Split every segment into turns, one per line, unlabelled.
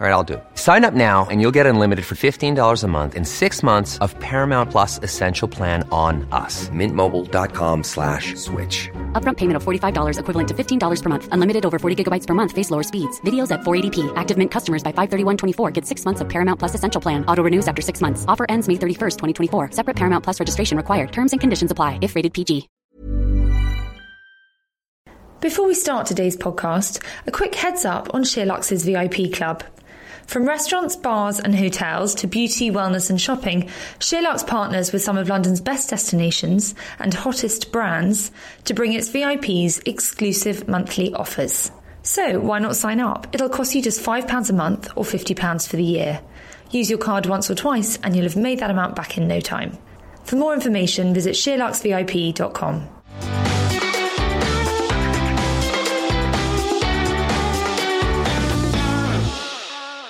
All right, I'll do. Sign up now and you'll get unlimited for $15 a month in six months of Paramount Plus Essential Plan on us. Mintmobile.com slash switch.
Upfront payment of $45 equivalent to $15 per month. Unlimited over 40 gigabytes per month. Face lower speeds. Videos at 480p. Active Mint customers by 531.24 get six months of Paramount Plus Essential Plan. Auto renews after six months. Offer ends May 31st, 2024. Separate Paramount Plus registration required. Terms and conditions apply if rated PG.
Before we start today's podcast, a quick heads up on Sheerluxe's VIP Club. From restaurants, bars, and hotels to beauty, wellness, and shopping, Sheerluxe partners with some of London's best destinations and hottest brands to bring its VIPs exclusive monthly offers. So, why not sign up? It'll cost you just £5 a month or £50 for the year. Use your card once or twice, and you'll have made that amount back in no time. For more information, visit SheerluxeVIP.com.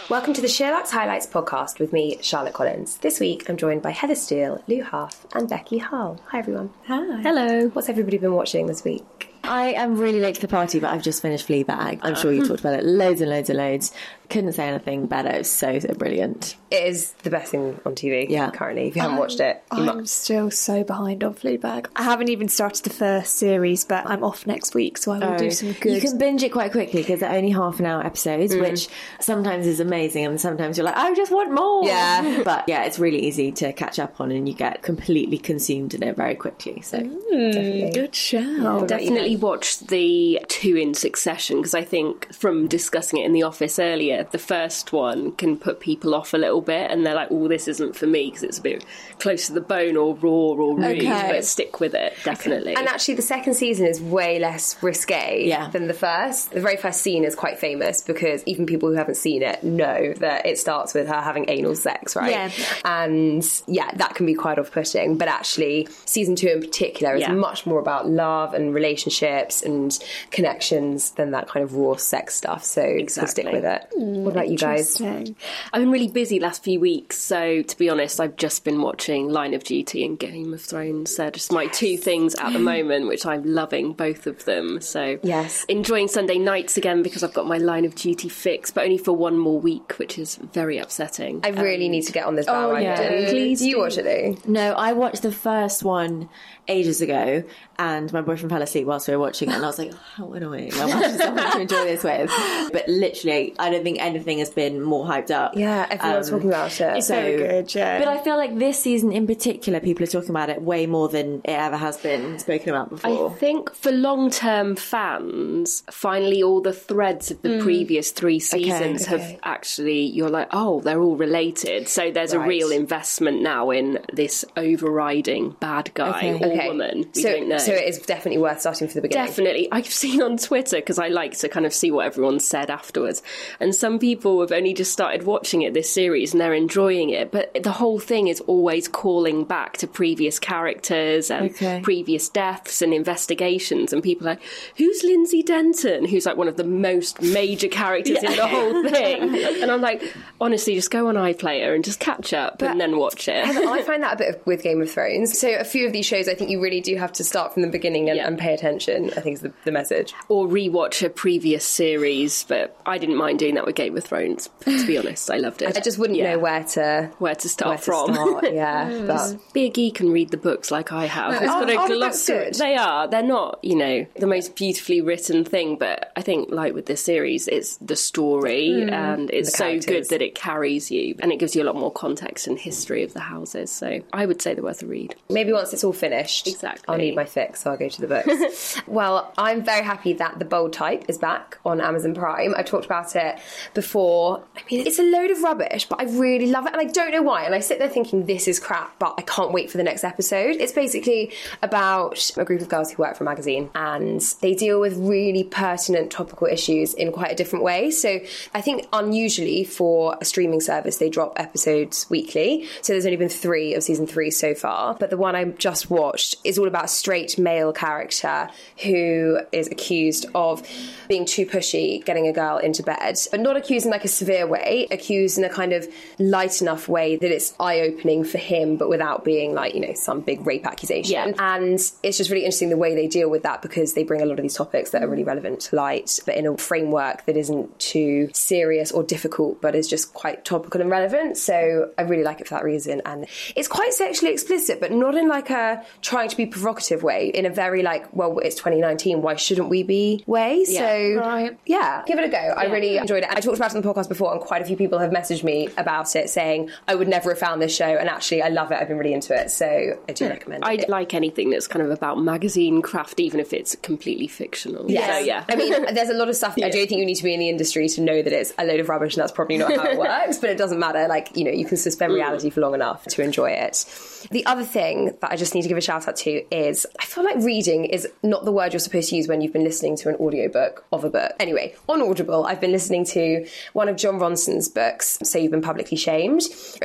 Welcome to the Sheerluxe Highlights podcast with me, Charlotte Collins. This week I'm joined by Heather Steele, Lou Half, and Becky Hull. Hi everyone.
Hi.
Hello. What's everybody been watching this week?
I am really late to the party, but I've just finished Fleabag. I'm sure you talked about it loads and loads and loads. Couldn't say anything better. It's so, so brilliant.
It is the best thing on TV
Yeah.
currently. If you haven't watched it, you
I'm
must.
still so behind on Fleabag. I haven't even started the first series, but I'm off next week, so I will do oh. some good.
You can binge it quite quickly because they're only half an hour episodes, mm. which sometimes is amazing, and sometimes you're like, I just want more.
Yeah.
but yeah, it's really easy to catch up on, and you get completely consumed in it very quickly. So mm,
good show.
definitely watched the two in succession because I think from discussing it in the office earlier, the first one can put people off a little bit and they're like, oh, this isn't for me because it's a bit close to the bone or raw or rude,
Okay.
but stick with it, definitely.
And actually, the second season is way less risque
Yeah.
than the first. The very first scene is quite famous because even people who haven't seen it know that it starts with her having anal sex, right?
Yeah.
And yeah, that can be quite off putting. But actually, season two in particular is
Yeah.
much more about love and relationships and connections than that kind of raw sex stuff. So so stick with it. What about you guys?
I've been really busy last few weeks, so to be honest, I've just been watching Line of Duty and Game of Thrones. They're just my two things at the moment, which I'm loving both of them. So
Yes.
enjoying Sunday nights again because I've got my Line of Duty fix, but only for one more week, which is very upsetting.
I really um, need to get on this oh, bandwagon.
yeah.
Please, do you watch it though?
No, I watched the first one ages ago, and my boyfriend fell asleep whilst we were watching it, and I was like, oh, how annoying. I'm watching someone to enjoy this with. But literally, I don't think anything has been more hyped up.
Yeah, everyone's
Um,
talking about it.
It's very good, yeah.
But I feel like this season in particular, people are talking about it way more than it ever has been spoken about before.
I think for long term fans, finally all the threads of the previous three seasons
okay.
have actually, you're like, oh, they're all related. So there's a real investment now in this overriding bad guy
Okay.
Okay.
woman. We
so, so it is definitely worth starting from the beginning.
Definitely. I've seen on Twitter because I like to kind of see what everyone said afterwards. And some people have only just started watching it this series and they're enjoying it. But the whole thing is always calling back to previous characters and
Okay.
previous deaths and investigations. And people are like, who's Lindsay Denton? Who's like one of the most major characters in the whole thing. And I'm like, honestly, just go on iPlayer and just catch up and then watch it.
I find that a bit of, with Game of Thrones. So a few of these shows, I think you really do have to start from the beginning and,
Yeah.
and pay attention. I think is the, the message.
or rewatch a previous series, but I didn't mind doing that with Game of Thrones. To be honest, I loved it.
I just wouldn't
Yeah.
know where to
where to start
where to
from.
start, yeah, but
Be a geek and read the books like I have. It's
Are-
got a
are the
glossary. They are. They're not, you know, the most beautifully written thing, but I think, like with this series, it's the story mm. and it's so good that it carries you and it gives you a lot more context and history of the houses. So I would say they're worth a read.
maybe once it's all finished,
Exactly.
I'll need my fix, so I'll go to the books. well, I'm very happy that The Bold Type is back on Amazon Prime. I've talked about it before. I mean, it's a load of rubbish, but I really love it, and I don't know why. And I sit there thinking this is crap, but I can't wait for the next episode. It's basically about a group of girls who work for a magazine, and they deal with really pertinent topical issues in quite a different way. So I think unusually for a streaming service, they drop episodes weekly. So there's only been three of season three so far, but the one I just watched is all about a straight male character who is accused of being too pushy, getting a girl into bed, but not accused in like a severe way, accused in a kind of light enough way that it's eye opening for him, but without being like, you know, some big rape accusation.
Yeah.
And it's just really interesting the way they deal with that because they bring a lot of these topics that are really relevant to light, but in a framework that isn't too serious or difficult, but is just quite topical and relevant. So I really like it for that reason. And it's quite sexually explicit, but not in like a trying to be provocative way, in a very like, well, it's 2019, why shouldn't we be way?
Yeah.
So
Right.
yeah, give it a go. I really enjoyed it. I talked about it on the podcast before, and quite a few people have messaged me about it saying, I would never have found this show, and actually, I love it. I've been really into it. So I do hmm. recommend it.
I
it.
like anything that's kind of about magazine craft, even if it's completely fictional.
Yes.
So, yeah.
I mean, there's a lot of stuff. I don't think you need to be in the industry to know that it's a load of rubbish, and that's probably not how it works. But it doesn't matter. Like you know, you can suspend hmm. reality for long enough to enjoy it. The other thing that I just need to give a shout out to is I feel like reading is not the word you're supposed to use when you've been listening to an audiobook of a book. Anyway, on Audible, I've been listening to one of Jon Ronson's books, So You've Been Publicly Shamed.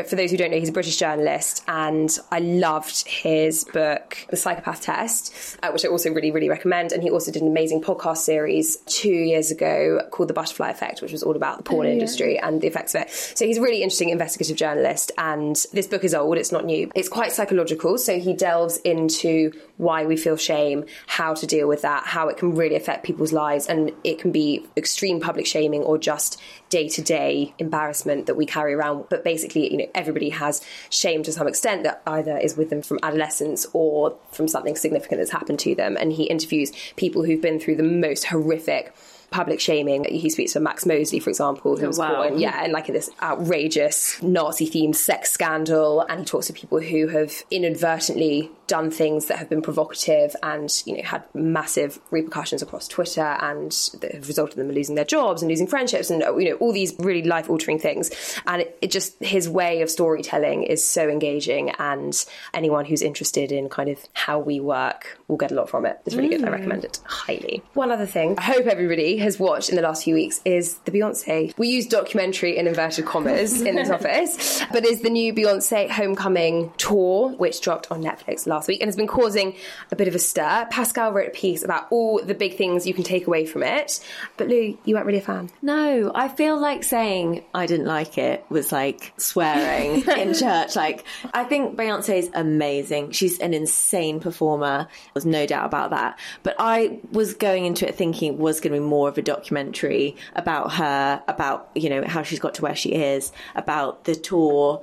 For those who don't know, he's a British journalist, and I loved his book, The Psychopath Test, uh, which I also really, really recommend. And he also did an amazing podcast series two years ago called The Butterfly Effect, which was all about the porn industry and the effects of it. So he's a really interesting investigative journalist, and this book is old, it's not new. It's quite psychological, so he delves into why we feel shame, how to deal with that, how it can really affect people's lives, and it can be extreme public shaming or just day to day embarrassment that we carry around. But basically, you know, everybody has shame to some extent that either is with them from adolescence or from something significant that's happened to them. And he interviews people who've been through the most horrific public shaming. He speaks to Max Mosley, for example, who oh, was
wow.
born, yeah, in like this outrageous Nazi themed sex scandal. And he talks to people who have inadvertently done things that have been provocative and, you know, had massive repercussions across Twitter and that have resulted in them losing their jobs and losing friendships and, you know, all these really life altering things. And it, it just, his way of storytelling is so engaging. And anyone who's interested in kind of how we work will get a lot from it. It's really good. I recommend it highly. One other thing I hope everybody has watched in the last few weeks is the Beyonce. We use documentary in inverted commas in this office, but is the new Beyonce Homecoming tour, which dropped on Netflix last week and has been causing a bit of a stir. Pascal wrote a piece about all the big things you can take away from it. But Lou, you weren't really a fan.
No, I feel like saying I didn't like it was like swearing in church. Like, I think Beyonce is amazing. She's an insane performer. There's no doubt about that. But I was going into it thinking it was going to be more of a documentary about her, about, you know, how she's got to where she is, about the tour.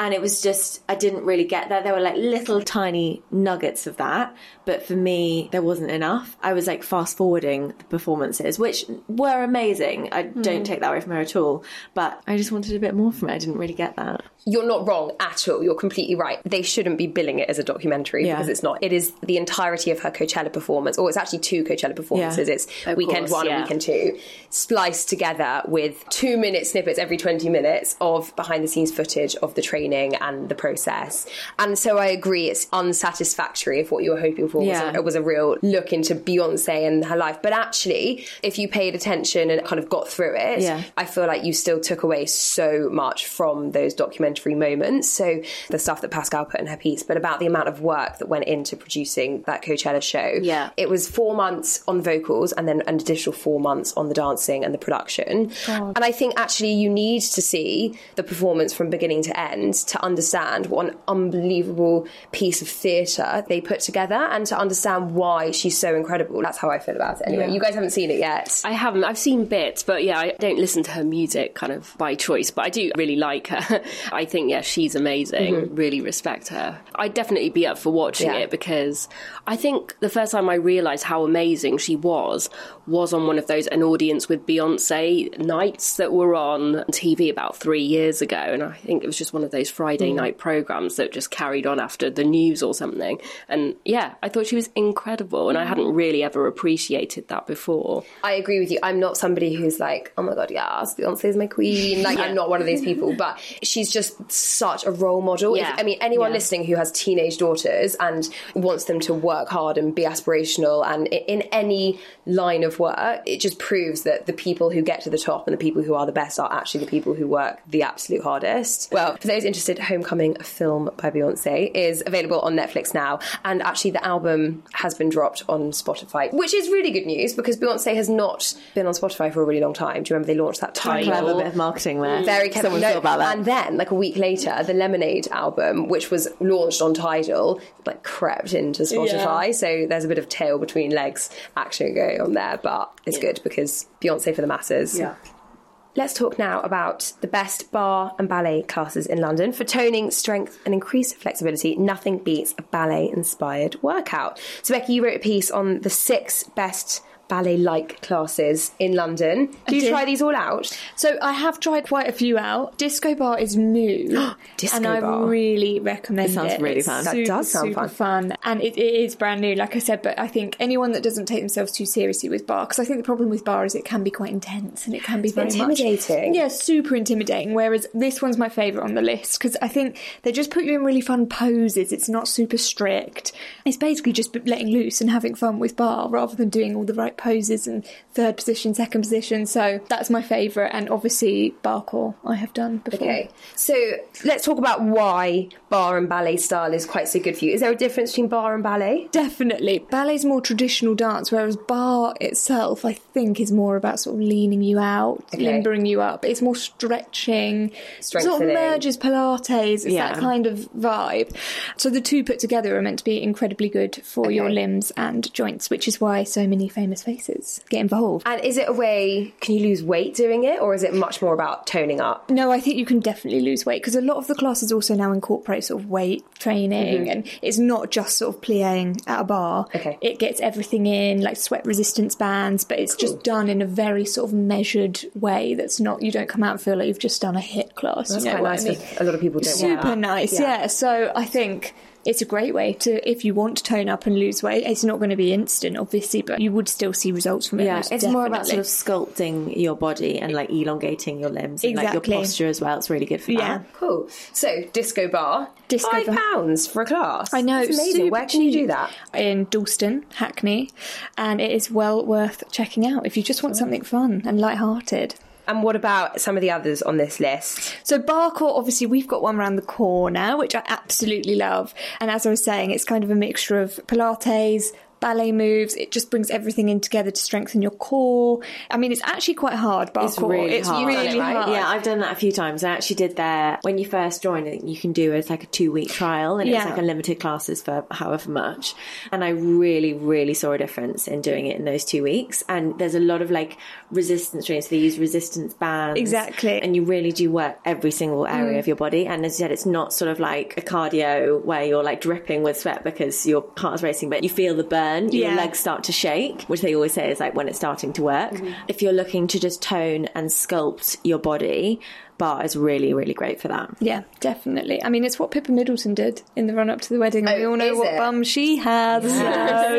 And it was just, I didn't really get that. There were like little tiny nuggets of that. But for me, there wasn't enough. I was like fast forwarding the performances, which were amazing. I hmm. don't take that away from her at all. But I just wanted a bit more from it. I didn't really get that.
You're not wrong at all. You're completely right. They shouldn't be billing it as a documentary
Yeah.
because it's not. It is the entirety of her Coachella performance, or it's actually two Coachella performances.
Yeah.
It's weekend
course,
one
yeah.
and weekend two, spliced together with two minute snippets every 20 minutes of behind the scenes footage of the training and the process. And so I agree, it's unsatisfactory if what you were hoping for
Yeah.
was, a, was a real look into Beyonce and her life. But actually, if you paid attention and kind of got through it,
Yeah.
I feel like you still took away so much from those documentary moments. So the stuff that Pascal put in her piece, but about the amount of work that went into producing that Coachella show.
Yeah.
It was four months on vocals and then an additional four months on the dancing and the production. And I think actually you need to see the performance from beginning to end to understand what an unbelievable piece of theatre they put together and to understand why she's so incredible. That's how I feel about it. Anyway,
Yeah.
you guys haven't seen it yet.
I haven't. I've seen bits, but yeah, I don't listen to her music kind of by choice, but I do really like her. I think, yeah, she's amazing. Mm-hmm. Really respect her. I'd definitely be up for watching
Yeah.
it because I think the first time I realised how amazing she was was on one of those an audience with Beyonce nights that were on TV about three years ago. And I think it was just one of those Friday mm. night programs that just carried on after the news or something. And yeah, I thought she was incredible. And I mm. hadn't really ever appreciated that before.
I agree with you. I'm not somebody who's like, oh my god, yes, Beyonce is my queen. Like, I'm not one of these people, but she's just such a role model. If-
Yeah.
I mean, anyone
Yeah.
listening who has teenage daughters and wants them to work hard and be aspirational and in any line of work, it just proves that the people who get to the top and the people who are the best are actually the people who work the absolute hardest. Well, for those interested, Homecoming, a film by Beyonce, is available on Netflix now. And actually, the album has been dropped on Spotify, which is really good news because Beyonce has not been on Spotify for a really long time. Do you remember they launched that Tidal?
Clever bit of marketing there.
Very clever.
Someone
No,
thought about that.
And then, like a week later, the Lemonade album, which was launched on Tidal, like crept into Spotify. So there's a bit of tail between legs action going on there, but it's good because Beyonce for the masses.
Yeah.
Let's talk now about the best bar and ballet classes in London. For toning, strength, and increased flexibility, nothing beats a ballet inspired workout. So, Becky, you wrote a piece on the six best ballet like classes in London. Do you try these all out?
So I have tried quite a few out. Disco Bar is new,
Disco
and I
Bar.
really recommend
It sounds really fun. That
does sound
super fun, and it, it is brand new, like I said. But I think anyone that doesn't take themselves too seriously with bar, because I think the problem with bar is it can be quite intense and it can be very much-
intimidating.
yeah, super intimidating. Whereas this one's my favourite on the list because I think they just put you in really fun poses. It's not super strict. It's basically just letting loose and having fun with bar rather than doing all the right poses and third position, second position. So that's my favourite, and obviously Barrecore I have done before.
Okay, so let's talk about why bar and ballet style is quite so good for you. Is there a difference between bar and ballet?
Definitely. Ballet's more traditional dance, whereas bar itself, I think, is more about sort of leaning you out,
Okay.
limbering you up. It's more stretching, It sort of merges Pilates. It's
Yeah.
that kind of vibe. So the two put together are meant to be incredibly good for your limbs and joints, which is why so many famous faces get involved.
And is it a way, can you lose weight doing it, or is it much more about toning up?
No, I think you can definitely lose weight because a lot of the classes also now incorporate sort of weight training mm-hmm. and it's not just sort of plying at a bar.
Okay.
It gets everything in, like sweat resistance bands, but it's just done in a very sort of measured way that's not, you don't come out and feel like you've just done a HIIT class.
That's
you know
quite nice
I mean?
a lot of people don't
Super nice,
Yeah.
yeah. So I think it's a great way to, if you want to tone up and lose weight, it's not going to be instant, obviously, but you would still see results from it.
Yeah, it's more about sort of sculpting your body and like elongating your limbs and like your posture as well. It's really good for that.
Yeah.
that.
Cool. So, disco bar,
Disco
five
bar.
pounds for a class.
I know,
It's amazing. Where can you do that?
In Dalston, Hackney, and it is well worth checking out if you just want something fun and light-hearted.
And what about some of the others on this list?
So Barrecore, obviously, we've got one around the corner, which I absolutely love. And as I was saying, it's kind of a mixture of Pilates. Ballet moves, it just brings everything in together to strengthen your core. I mean, it's actually quite hard, Barrecore.
It's really
it's
hard.
really
it, right?
hard.
Yeah, I've done that a few times. I actually did there when you first join. I You can do it's like a two week trial, and
Yeah.
it's like unlimited classes for however much. And I really, really saw a difference in doing it in those two weeks. And there's a lot of like resistance training. So they use resistance bands,
Exactly.
and you really do work every single area
Mm.
of your body. And as you said, it's not sort of like a cardio where you're like dripping with sweat because your heart's racing, but you feel the burn. Your
Yeah.
legs start to shake, which they always say is like when it's starting to work.
Mm-hmm.
If you're looking to just tone and sculpt your body, bar is really, really great for that.
Yeah, definitely. I mean, it's what Pippa Middleton did in the run up to the wedding. and we
Oh,
all know what
it?
bum she has. So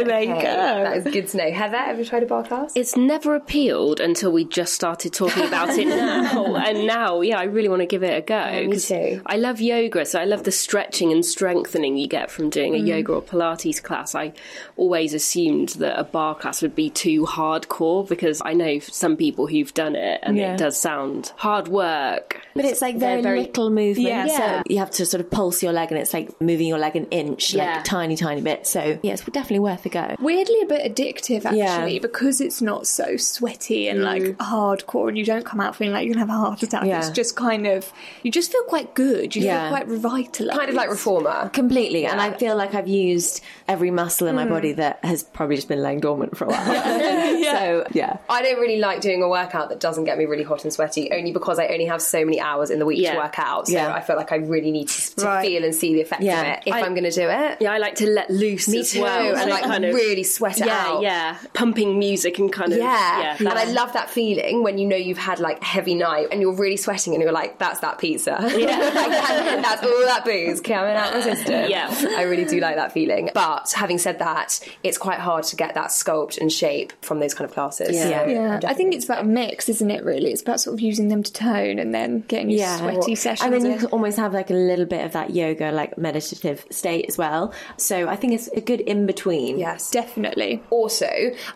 there you
Okay,
go.
That is good to know. Heather, have you tried a bar class?
It's never appealed until we just started talking about it now. and now, yeah, I really want to give it a go.
me
'cause
too.
I love yoga, so I love the stretching and strengthening you get from doing a mm. yoga or Pilates class. I always assumed that a bar class would be too hardcore because I know some people who've done it and
Yeah.
it does sound hard work.
But it's like
They're
very, little movement.
Yeah.
So you have to sort of pulse your leg and it's like moving your leg an inch,
Yeah.
like tiny, tiny bit. So yeah, it's definitely worth a go.
Weirdly, a bit addictive actually
Yeah.
because it's not so sweaty and like mm. hardcore, and you don't come out feeling like you're gonna have a heart attack.
Yeah.
It's just kind of you just feel quite good. You
Yeah.
feel quite revitalized.
Kind of like reformer.
Completely. And I feel like I've used every muscle in my mm. body that has probably just been laying dormant for a while. So yeah.
I don't really like doing a workout that doesn't get me really hot and sweaty, only because I only have so many hours in the week
Yeah.
to work out. So
Yeah.
I feel like I really need to, to
Right.
feel and see the effect
Yeah.
of it if
I-
I, am going to do it.
Yeah, I like to let loose
Me
as
too,
well.
and like
kind of-
really sweat it
yeah,
out.
Yeah, pumping music and kind of
Yeah.
yeah.
and I love that feeling when you know you've had like a heavy night and you're really sweating and you're like, that's that pizza. Yeah. that's all that booze coming out my system.
Yeah.
I really do like that feeling. But having said that, it's quite hard to get that sculpt and shape from those kind of classes.
Yeah.
So
Yeah, I think it's about a mix, isn't it? Really, it's about sort of using them to tone and then then getting your sweaty sessions.
And then you can almost have like a little bit of that yoga, like meditative state as well. So I think it's a good in between.
Yes.
Definitely.
Also,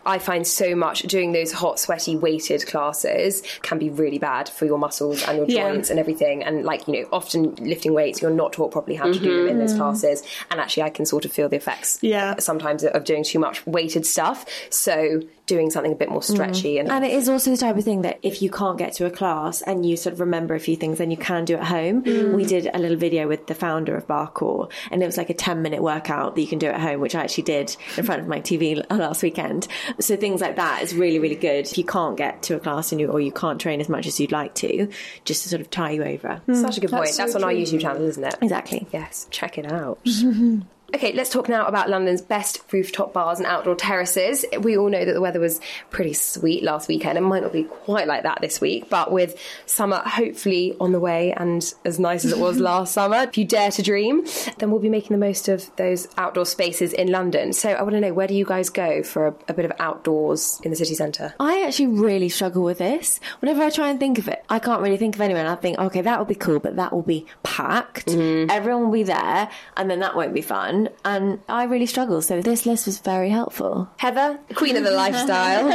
I find so much doing those hot, sweaty, weighted classes can be really bad for your muscles and your
Yeah.
joints and everything. And like, you know, often lifting weights, you're not taught properly how to do them in those mm-hmm. classes. And actually, I can sort of feel the effects
Yeah.
sometimes of doing too much weighted stuff. So doing something a bit more mm. stretchy and,
And it is also the type of thing that if you can't get to a class and you sort of remember a few things, then you can do at home. Mm. We did a little video with the founder of Barrecore, and it was like a 10 minute workout that you can do at home, which I actually did in front of my TV uh, last weekend. So things like that is really, really good. If you can't get to a class and you, or you can't train as much as you'd like to, just to sort of tie you over.
such a good point.
That's
That's
so
on our. YouTube channel, isn't it?
Exactly.
Yes, check it out. Okay, let's talk now about London's best rooftop bars and outdoor terraces. We all know that the weather was pretty sweet last weekend. It might not be quite like that this week, but with summer hopefully on the way and as nice as it was last summer, if you dare to dream, then we'll be making the most of those outdoor spaces in London. So I want to know where do you guys go for a, a bit of outdoors in the city centre?
I actually really struggle with this. Whenever I try and think of it, I can't really think of anyone. I think, okay, that will be cool, but that will be packed. Mm-hmm. Everyone will be there, and then that won't be fun. And I really struggle. So this list was very helpful.
Heather, queen of the lifestyle,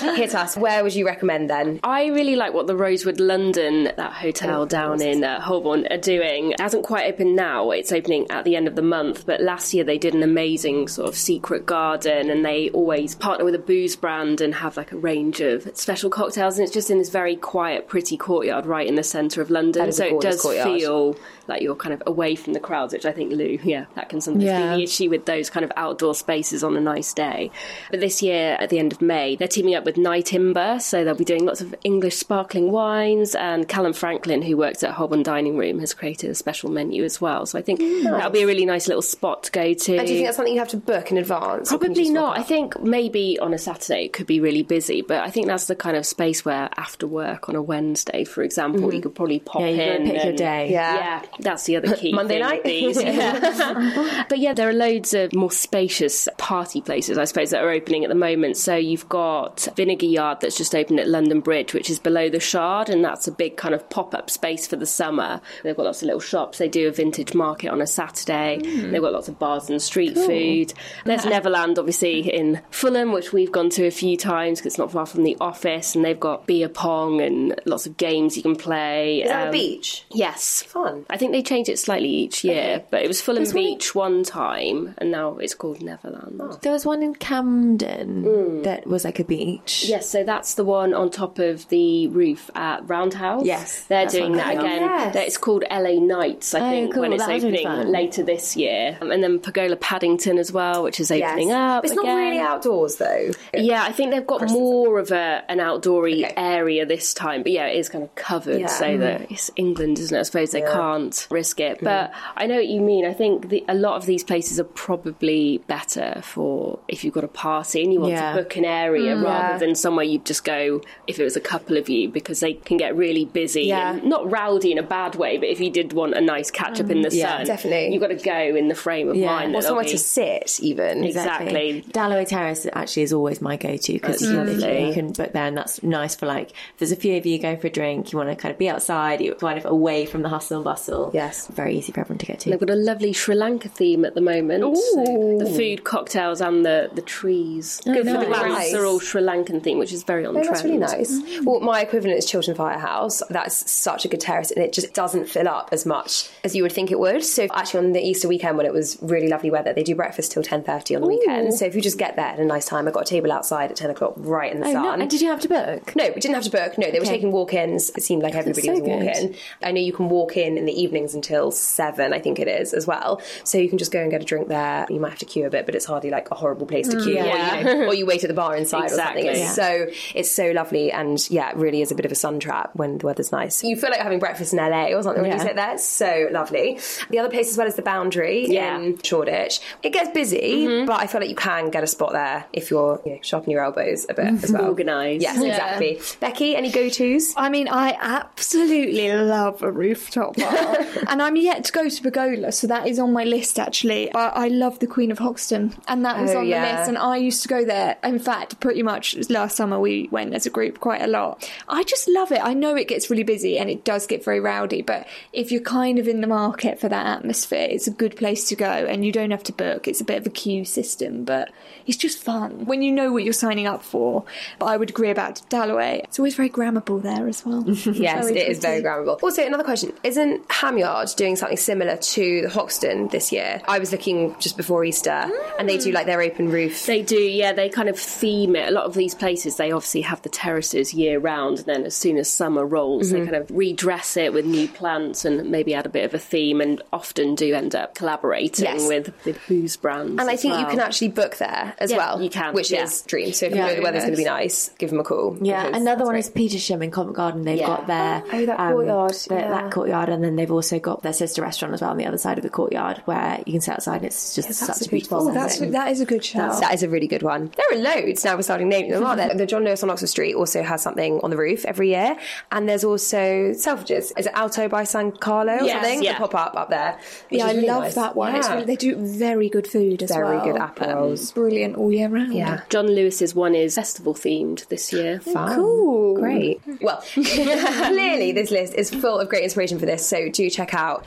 hit us. Where would you recommend then?
I really like what the Rosewood London, that hotel down in uh, Holborn, are doing. It hasn't quite opened now. It's opening at the end of the month. But last year they did an amazing sort of secret garden, and they always partner with a booze brand and have like a range of special cocktails. And it's just in this very quiet, pretty courtyard right in the centre of London.
That is a
so it does
courtyard.
feel like you're kind of away from the crowds, which I think Lou, yeah, that can sometimes
Yeah.
the issue with those kind of outdoor spaces on a nice day. But this year, at the end of May, they're teaming up with Nyetimber, so they'll be doing lots of English sparkling wines. And Calum Franklin, who works at Holborn Dining Room, has created a special menu as well. So I think mm, that'll be a really nice little spot to go to.
And do you think that's something you have to book in advance? or can you
Probably not. I think maybe on a Saturday it could be really busy, but I think that's the kind of space where after work on a Wednesday, for example, mm-hmm. you could probably pop
Yeah,
in.
pick your day.
Yeah.
yeah, that's the other key.
Monday
thing
night?
these. Yeah. but yeah, there are loads of more spacious party places, I suppose, that are opening at the moment. So you've got Vinegar Yard that's just opened at London Bridge, which is below the Shard, and that's a big kind of pop up space for the summer. They've got lots of little shops. They do a vintage market on a Saturday. They've got lots of bars and street food. There's Neverland, obviously, in Fulham, which we've gone to a few times because it's not far from the office, and they've got beer pong and lots of games you can play.
Is that a
Um,
beach?
Yes.
Fun.
I think they change it slightly each year, but it was Fulham Beach one time, and now it's called Neverland.
There was one in Camden that was like a beach.
Yes, so that's the one on top of the roof at Roundhouse.
Yes,
they're doing that again.
Yes.
It's called LA Nights, I
Oh,
think,
cool,
when it's
that
opening later this year. Um, and then Pergola Paddington as well, which is opening up.
It's not really outdoors though.
Yeah, I think they've got more of a an outdoory
Okay.
area this time, but yeah, it is kind of covered
Yeah.
so that it's England, isn't it? I suppose they can't risk it. But I know what you mean. I think the, a lot of these places are probably better for if you've got a party and you want
Yeah.
to book an area mm. rather than somewhere you'd just go if it was a couple of you because they can get really busy.
Yeah.
and not rowdy in a bad way, but if you did want a nice catch up in mm. the
Yeah,
sun,
definitely.
you've got to go in the frame of
Yeah.
mind.
Or somewhere
there'll
to sit even.
Exactly.
Dalloway Terrace actually is always my go-to because you, can- you can book there, and that's nice for like. If there's a few of you going for a drink, you want to kind of be outside, you're kind of away from the hustle and bustle.
Yes.
very easy for everyone to get to.
They've got a lovely Sri Lanka theme at the moment. So the food, cocktails, and the, the trees. Oh, good for the
nice.
lamps are all Sri Lankan theme, which is very on
Oh,
trend.
that's really nice. Mm. Well, my equivalent is Chiltern Firehouse. That's such a good terrace, and it just doesn't fill up as much as you would think it would. So, actually, on the Easter weekend when it was really lovely weather, they do breakfast till ten thirty on the weekend. So, if you just get there at a nice time, I got a table outside at ten o'clock, right in the
Oh, no,
sun.
and did you have to book?
No, we didn't have to book. No, they were taking walk-ins. It seemed like everybody
so
was walking. I know you can walk in in the evenings until seven, I think it is as well. So you can just go and get a drink there. You might have to queue a bit, but it's hardly like a horrible place to queue.
Mm, Yeah.
Or, you know, or you wait at the bar inside
Exactly.
or something. It's so it's so lovely, and yeah, it really is a bit of a sun trap when the weather's nice. You feel like having breakfast in LA or something when you
Yeah.
sit there. It's so lovely. The other place as well is the Boundary
Yeah.
in Shoreditch. It gets busy, but I feel like you can get a spot there if you're you know, sharpening your elbows a bit as well.
Organised.
Yes,
Yeah.
exactly. Becky, any go tos?
I mean, I absolutely love a rooftop bar, and I'm yet to go to Pergola, so that is on my list actually actually. But I love the Queen of Hoxton, and that was
Oh,
on the list. And I used to go there. In fact, pretty much last summer we went as a group quite a lot. I just love it. I know it gets really busy and it does get very rowdy, but if you're kind of in the market for that atmosphere, it's a good place to go. And you don't have to book. It's a bit of a queue system, but it's just fun when you know what you're signing up for. But I would agree about Dalloway. It's always very grammable there as well.
Yes, it is very grammable. Also, another question: Isn't Ham Yard doing something similar to the Hoxton this year? I was looking just before Easter, and they do like their open roof.
They do, yeah. They kind of theme it. A lot of these places, they obviously have the terraces year round, and then as soon as summer rolls,
Mm-hmm.
they kind of redress it with new plants and maybe add a bit of a theme, and often do end up collaborating
Yes.
with with booze brands.
and I
as
think you can actually book there as
Yeah,
well.
you can,
which
yeah.
is dream. So if you know the weather's going to be nice, give them a call.
Yeah, another one
great.
is Petersham in Covent Garden. They've
Yeah.
got their
Oh, that courtyard,
their-
yeah.
that courtyard, and then they've also got their sister restaurant as well on the other side of the courtyard where you can sit outside. and It's just
that's
such
a
a beautiful
one.
Oh, that's,
setting.
that is a good shout.
That is a really good one. There are loads now. We're starting naming them, aren't there? The John Lewis on Oxford Street also has something on the roof every year, and there's also Selfridges. Is it Alto by San Carlo or
Yes,
something?
yeah.
The pop up up there.
Yeah,
is
I
really
love
nice.
that one. It's
Yeah.
really, they do very good food as
Very
well.
Very good apples.
Um, brilliant all year round.
Yeah.
John Lewis's one is festival themed this year.
Fun.
Cool.
Great. Well, clearly this list is full of great inspiration for this, so do check out.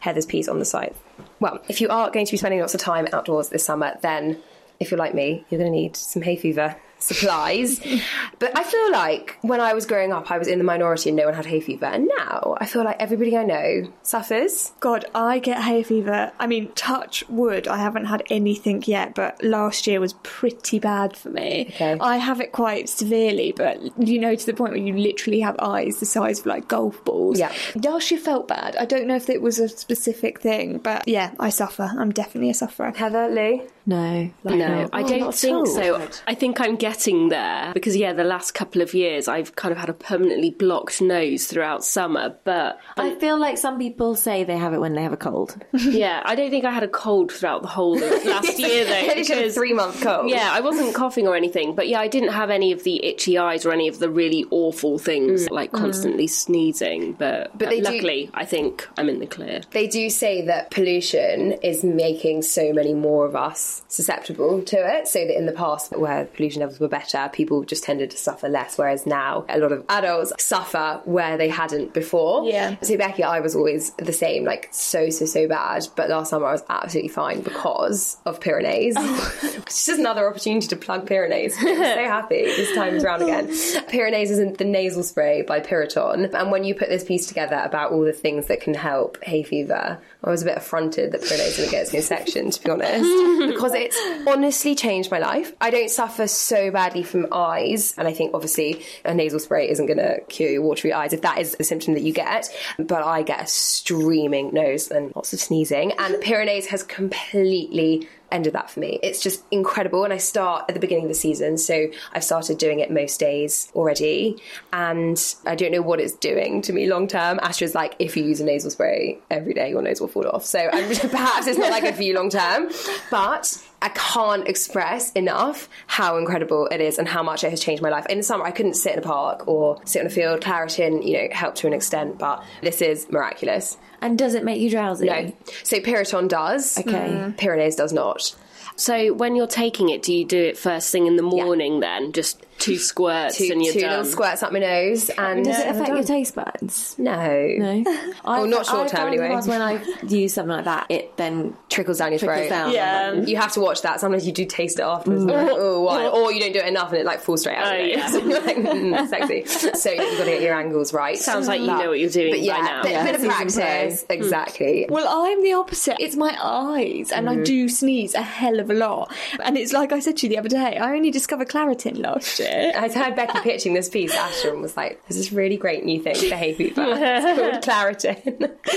Heather's piece on the site. Well, if you are going to be spending lots of time outdoors this summer, then if you're like me, you're going to need some hay fever supplies. but I feel like when I was growing up, I was in the minority and no one had hay fever. And now I feel like everybody I know suffers.
God, I get hay fever. I mean, touch wood, I haven't had anything yet, but last year was pretty bad for me.
Okay.
I have it quite severely, but you know, to the point where you literally have eyes the size of like golf balls.
Yeah.
Last year felt bad. I don't know if it was a specific thing, but yeah, I suffer. I'm definitely a sufferer.
Heather, Lou?
No,
No, I
Oh,
don't
at
think
all.
so. I think I'm getting there because, yeah, the last couple of years I've kind of had a permanently blocked nose throughout summer. But
I feel like some people say they have it when they have a cold.
yeah, I don't think I had a cold throughout the whole of last year though.
At least you had a
because-
three month cold.
Yeah, I wasn't coughing or anything, but yeah, I didn't have any of the itchy eyes or any of the really awful things mm. like mm. constantly sneezing. But,
But they do-
luckily, I think I'm in the clear.
They do say that pollution is making so many more of us susceptible to it. So that in the past, where pollution levels were better, people just tended to suffer less. Whereas now, a lot of adults suffer where they hadn't before.
Yeah.
So Becky, I was always the same, like so so so bad. But last summer I was absolutely fine because of Pirinase. Oh. it's just another opportunity to plug Pirinase. I'm so happy this time is around again. Pirinase isn't the nasal spray by Piriton, and when you put this piece together about all the things that can help hay fever, I was a bit affronted that Pirinase didn't get its own section, to be honest, because it's honestly changed my life. I don't suffer so badly from eyes, and I think obviously a nasal spray isn't going to cure your watery eyes if that is the symptom that you get. But I get a streaming nose and lots of sneezing, and Pirinase has completely ended that for me. It's just incredible. And I start at the beginning of the season. So I've started doing it most days already. And I don't know what it's doing to me long term. Astra's like, if you use a nasal spray every day, your nose will fall off. So perhaps it's not good for you long term. But I can't express enough how incredible it is and how much it has changed my life. In the summer, I couldn't sit in a park or sit on a field. Claritin, you know, helped to an extent, but this is miraculous.
And does it make you drowsy?
No. So Piriton does.
Okay.
Mm. Pirinase does not.
So when you're taking it, do you do it first thing in the morning then? Just two squirts
two,
and you're
two
done.
little squirts up my nose, and
Does it affect your taste buds?
No,
No.
Oh, not short term, anyway.
When I use something like that, it then
trickles down your
trickles
throat.
down.
Yeah.
You have to watch that. Sometimes you do taste it afterwards. and you're like, oh, why? Or you don't do it enough and it like falls straight out.
Oh,
of your
yeah.
nose. You're like, mm, sexy. So yeah, you've got to get your angles right.
Sounds like you know what you're doing
But yeah,
by now.
bit,
Yeah,
bit of practice. Exactly.
Well, I'm the opposite. It's my eyes, and
Mm.
I do sneeze a hell of a lot. And it's like I said to you the other day, I only discovered Claritin last year.
I heard Becky pitching this piece Asher and was like, "There's this really great new thing for hay fever. It's called Claritin."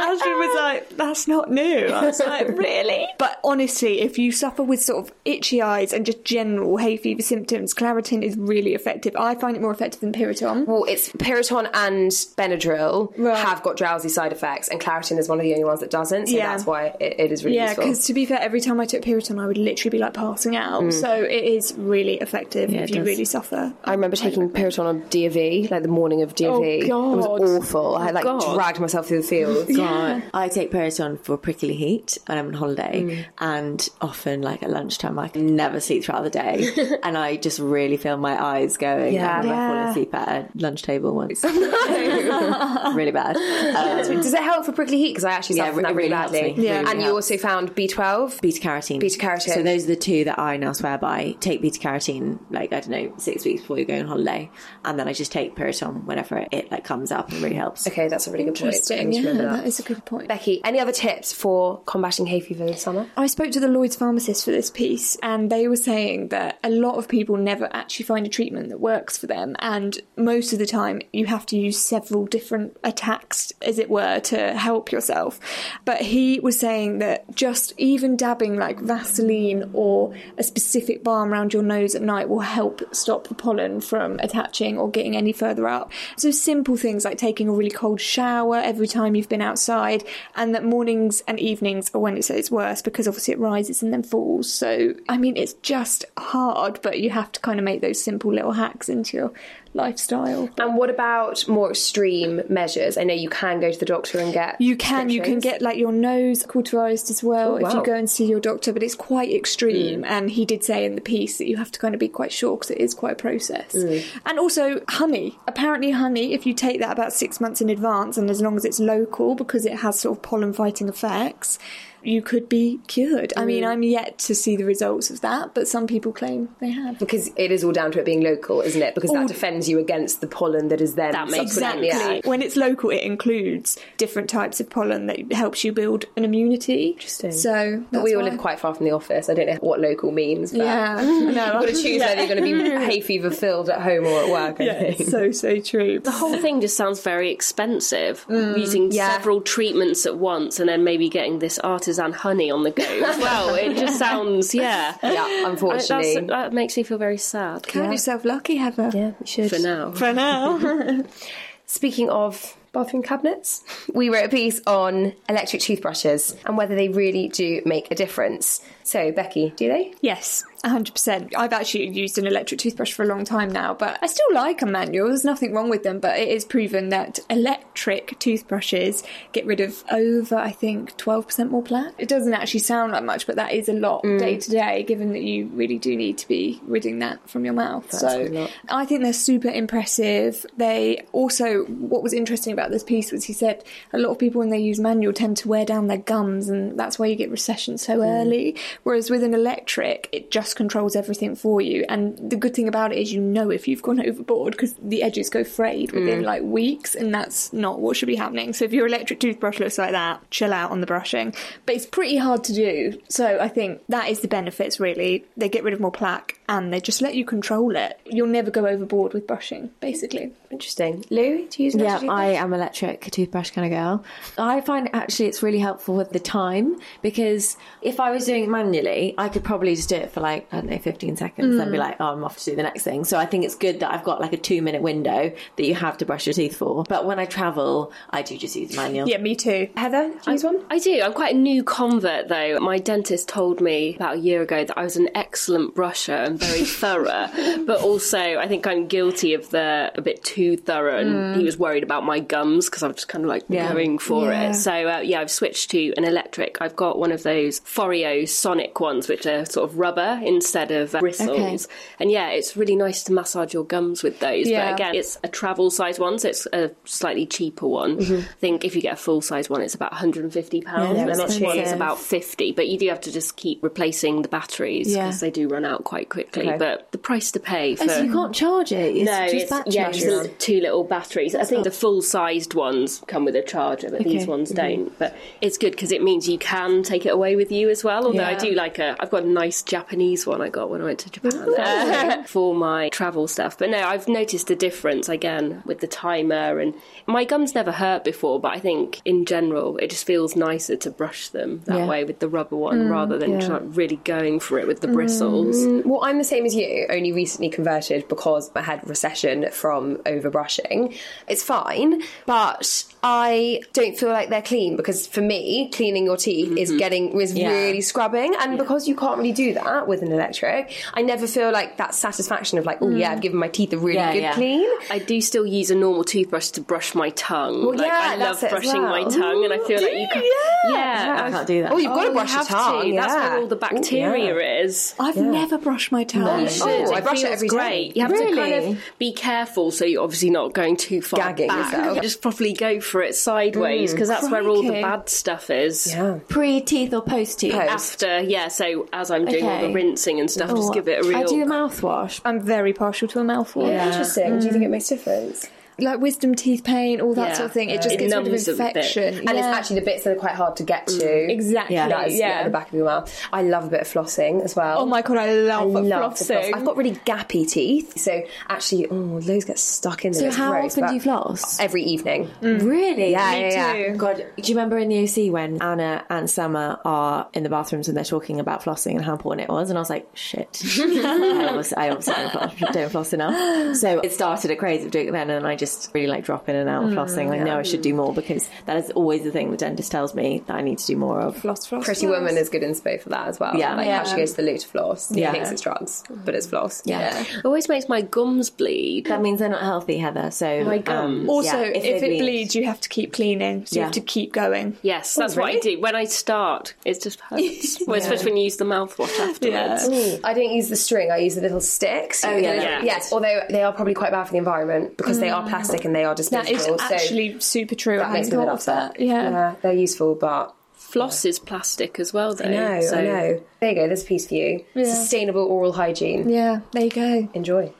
Astrid was like, that's not new. I was like, really? But honestly, if you suffer with sort of itchy eyes and just general hay fever symptoms, Claritin is really effective. I find it more effective than Piriton.
well, it's Piriton and Benadryl
Right.
have got drowsy side effects, and Claritin is one of the only ones that doesn't. So
Yeah.
that's why it, it is really
Yeah,
useful.
because to be fair, every time I took Piriton, I would literally be like passing out.
Mm.
So it is really effective
Yeah,
if
it
you really suffer.
I remember taking Piriton on DV, like the morning of DV.
Oh,
It was
God.
awful. I like
God.
dragged myself through the fields.
God. I take Piriton for prickly heat when I'm on holiday,
Mm.
and often, like at lunchtime, I can never sleep throughout the day, and I just really feel my eyes going.
Yeah.
and I've
Yeah.
fallen asleep at a lunch table once. really bad. Um,
Does it help for prickly heat? Because I actually
Yeah,
suffer
it
that really
really
badly.
me. Yeah.
and
Really
you also found B12.
Beta carotene.
Beta carotene.
So those are the two that I now swear by. Take beta carotene, like I don't know, six weeks before you go on holiday, and then I just take Piriton whenever it, it like comes up and it really helps.
Okay, that's a really good point. I
Interesting.
need to
Yeah,
remember
that is a good point.
Becky, any other tips for combating hay fever this summer?
I spoke to the Lloyd's pharmacist for this piece, and they were saying that a lot of people never actually find a treatment that works for them, and most of the time you have to use several different attacks, as it were, to help yourself. But he was saying that just even dabbing like Vaseline or a specific balm around your nose at night will help stop the pollen from attaching or getting any further up. So simple things like taking a really cold shower every time you've been outside, and that mornings and evenings are when it's at its worst because obviously it rises and then falls. So I mean, it's just hard, but you have to kind of make those simple little hacks into your lifestyle.
And what about more extreme measures? I know you can go to the doctor and get.
You can, you can get like your nose cauterized as well
Oh,
if you
wow.
Go and see your doctor, but it's quite extreme. And he did say in the piece that you have to kind of be quite sure because it is quite a process.
Hmm.
And also honey. Apparently, honey, if you take that about six months in advance, and as long as it's local because it has sort of pollen fighting effects. You could be cured. I mean, I'm yet to see the results of that, but some people claim they have.
Because it is all down to it being local, isn't it? Because
All-
that defends you against the pollen that is then
That makes
subsequently-
Exactly.
yeah.
When it's local, it includes different types of pollen that helps you build an immunity.
Interesting.
So
But we all
why-
live quite far from the office. I don't know what local means. But
Yeah,
You've
no,
got to choose whether you're going to be hay fever filled at home or at work. I
Yeah,
think.
so so true.
The whole thing just sounds very expensive.
Mm,
Using
yeah.
several treatments at once and then maybe getting this artisan honey on the go as well. It just sounds, yeah.
Yeah,
I-
unfortunately.
that makes me feel very sad.
Count yourself lucky, Heather.
yeah, you should.
For now.
For now.
Speaking of bathroom cabinets, we wrote a piece on electric toothbrushes and whether they really do make a difference. So, Becky, do they?
yes, 100%. I've actually used an electric toothbrush for a long time now, but I still like a manual. There's nothing wrong with them, but it is proven that electric toothbrushes get rid of over, I think, 12% more plaque. It doesn't actually sound like much, but that is a lot mm. day to day, given that you really do need to be ridding that from your mouth.
a
so. I think they're super impressive. They also, what was interesting about this piece was he said a lot of people when they use manual tend to wear down their gums, and that's why you get recession so mm. early. Whereas with an electric, it just controls everything for you. And the good thing about it is you know if you've gone overboard because the edges go frayed mm. within like weeks, and that's not what should be happening. So if your electric toothbrush looks like that, chill out on the brushing. But it's pretty hard to do. So I think that is the benefits really. They get rid of more plaque and they just let you control it. You'll never go overboard with brushing, basically.
Interesting. Lou, do you use
Yeah, I am electric toothbrush kind of girl. I find actually it's really helpful with the time because if I was doing it manually, I could probably just do it for like, I don't know, 15 seconds, then be like, oh, I'm off to do the next thing. So I think it's good that I've got like a two minute window that you have to brush your teeth for. But when I travel, I do just use manual.
Yeah, me too.
Heather, do you use one?
I do. I'm quite a new convert though. My dentist told me about a year ago that I was an excellent brusher and very thorough, but also I think I'm guilty of the a bit too thorough. And he was worried about my gums because I'm just kind of like
Yeah.
going for
Yeah.
it. So uh, yeah, I've switched to an electric. I've got one of those Foreo Sonic ones, which are sort of rubber instead of uh, bristles. And yeah, it's really nice to massage your gums with those.
Yeah.
But again, it's a travel size one, so it's a slightly cheaper one. I think if you get a full size one, it's about 150 pounds.
Mm-hmm. Yeah,
but
they're
this one is about 50. But you do have to just keep replacing the batteries because
Yeah.
they do run out quite quickly.
Okay.
But the price to pay for
Oh, so you can't charge it. It's
no,
just
it's,
batteries.
yeah, just two little batteries. I think the full-sized ones come with a charger, but these
Okay.
ones don't. But it's good because it means you can take it away with you as well. Although I do like a, I've got a nice Japanese one I got when I went to Japan for my travel stuff. But no, I've noticed a difference again with the timer, and my gums never hurt before. But I think in general, it just feels nicer to brush them that
Yeah.
way with the rubber one mm, rather than just like really going for it with the bristles. Mm.
Well, I'm the same as you, only recently converted because I had recession from overbrushing. It's fine, but I don't feel like they're clean because for me, cleaning your teeth is mm-hmm. getting is
Yeah.
really scrubbing, and because you can't really do that with an electric, I never feel like that satisfaction of like, oh yeah, mm. I've given my teeth a really
Yeah,
good
yeah.
clean.
I do still use a normal toothbrush to brush my tongue.
Well,
like,
yeah,
I love
that's it as
brushing my
well.
tongue, and I feel like you can. Yeah,
I can't do that.
Oh, you've oh, got to
you
brush your
have
tongue.
to. That's where all the
Ooh,
bacteria
yeah.
is.
I've never brushed my tongue.
You oh, should.
Oh, I brush it
feels
every day.
great. You have to kind of be careful so you're obviously not going too far
Gagging
back.
yourself.
You just properly go for it sideways mm, because that's where all the
crikey.
bad stuff is.
Yeah.
Pre teeth or post teeth?
Post.
After, yeah, so as I'm doing all the
Okay.
rinsing and stuff,
Oh,
just give it a real.
I do a mouthwash.
I'm very partial to a mouthwash.
Interesting. Do you think mm. it makes a difference?
Like wisdom teeth pain, all that
Yeah.
sort of thing. It just
It
gets rid of
numbs a bit.
infection.
And it's actually the bits that are quite hard to get to.
Mm, exactly
Yeah.
That's
yeah.
at the back of your mouth. I love a bit of flossing as well.
Oh my god, I love,
I love to floss.
flossing.
I've got really gappy teeth, so actually, oh, those get stuck in there.
So
It's
how
gross,
often do you floss?
Every evening. Mm.
Really?
Yeah,
Me
yeah, yeah.
too.
God, do you remember in the OC when Anna and Summer are in the bathrooms and they're talking about flossing and how important it was? And I was like, shit. I obviously, I obviously don't, floss, don't floss enough. So it started a craze of doing it then, and I just really like drop in and out of flossing. I know I should do more because that is always the thing the dentist tells me that I need to do more of.
floss, floss,
Pretty
floss.
Woman is good inspo for that as well.
Yeah.
like how she goes to the loo to floss.
Yeah.
She thinks it's drugs, but it's floss.
Yeah.
It always makes my gums bleed.
That means they're not healthy, Heather. So
My gums.
Also,
yeah,
if,
they
it bleeds, you have to keep cleaning, so you
Yeah.
have to keep going.
Yes, that's what I do. When I start, it just hurts. Well, especially when you use the mouthwash afterwards.
Mm. I don't use the string. I use the little sticks.
Oh, yeah.
Yeah.
Yes, although they are probably quite bad for the environment because they are plastic and they are
That is
disposable. so
actually super true. I
that makes
hadn't
me a bit
thought of that. Yeah.
yeah, they're useful, but
Floss is plastic as well, though.
I know,
so
I know. There you go. There's a piece for you. Sustainable oral hygiene.
Yeah, there you go.
Enjoy.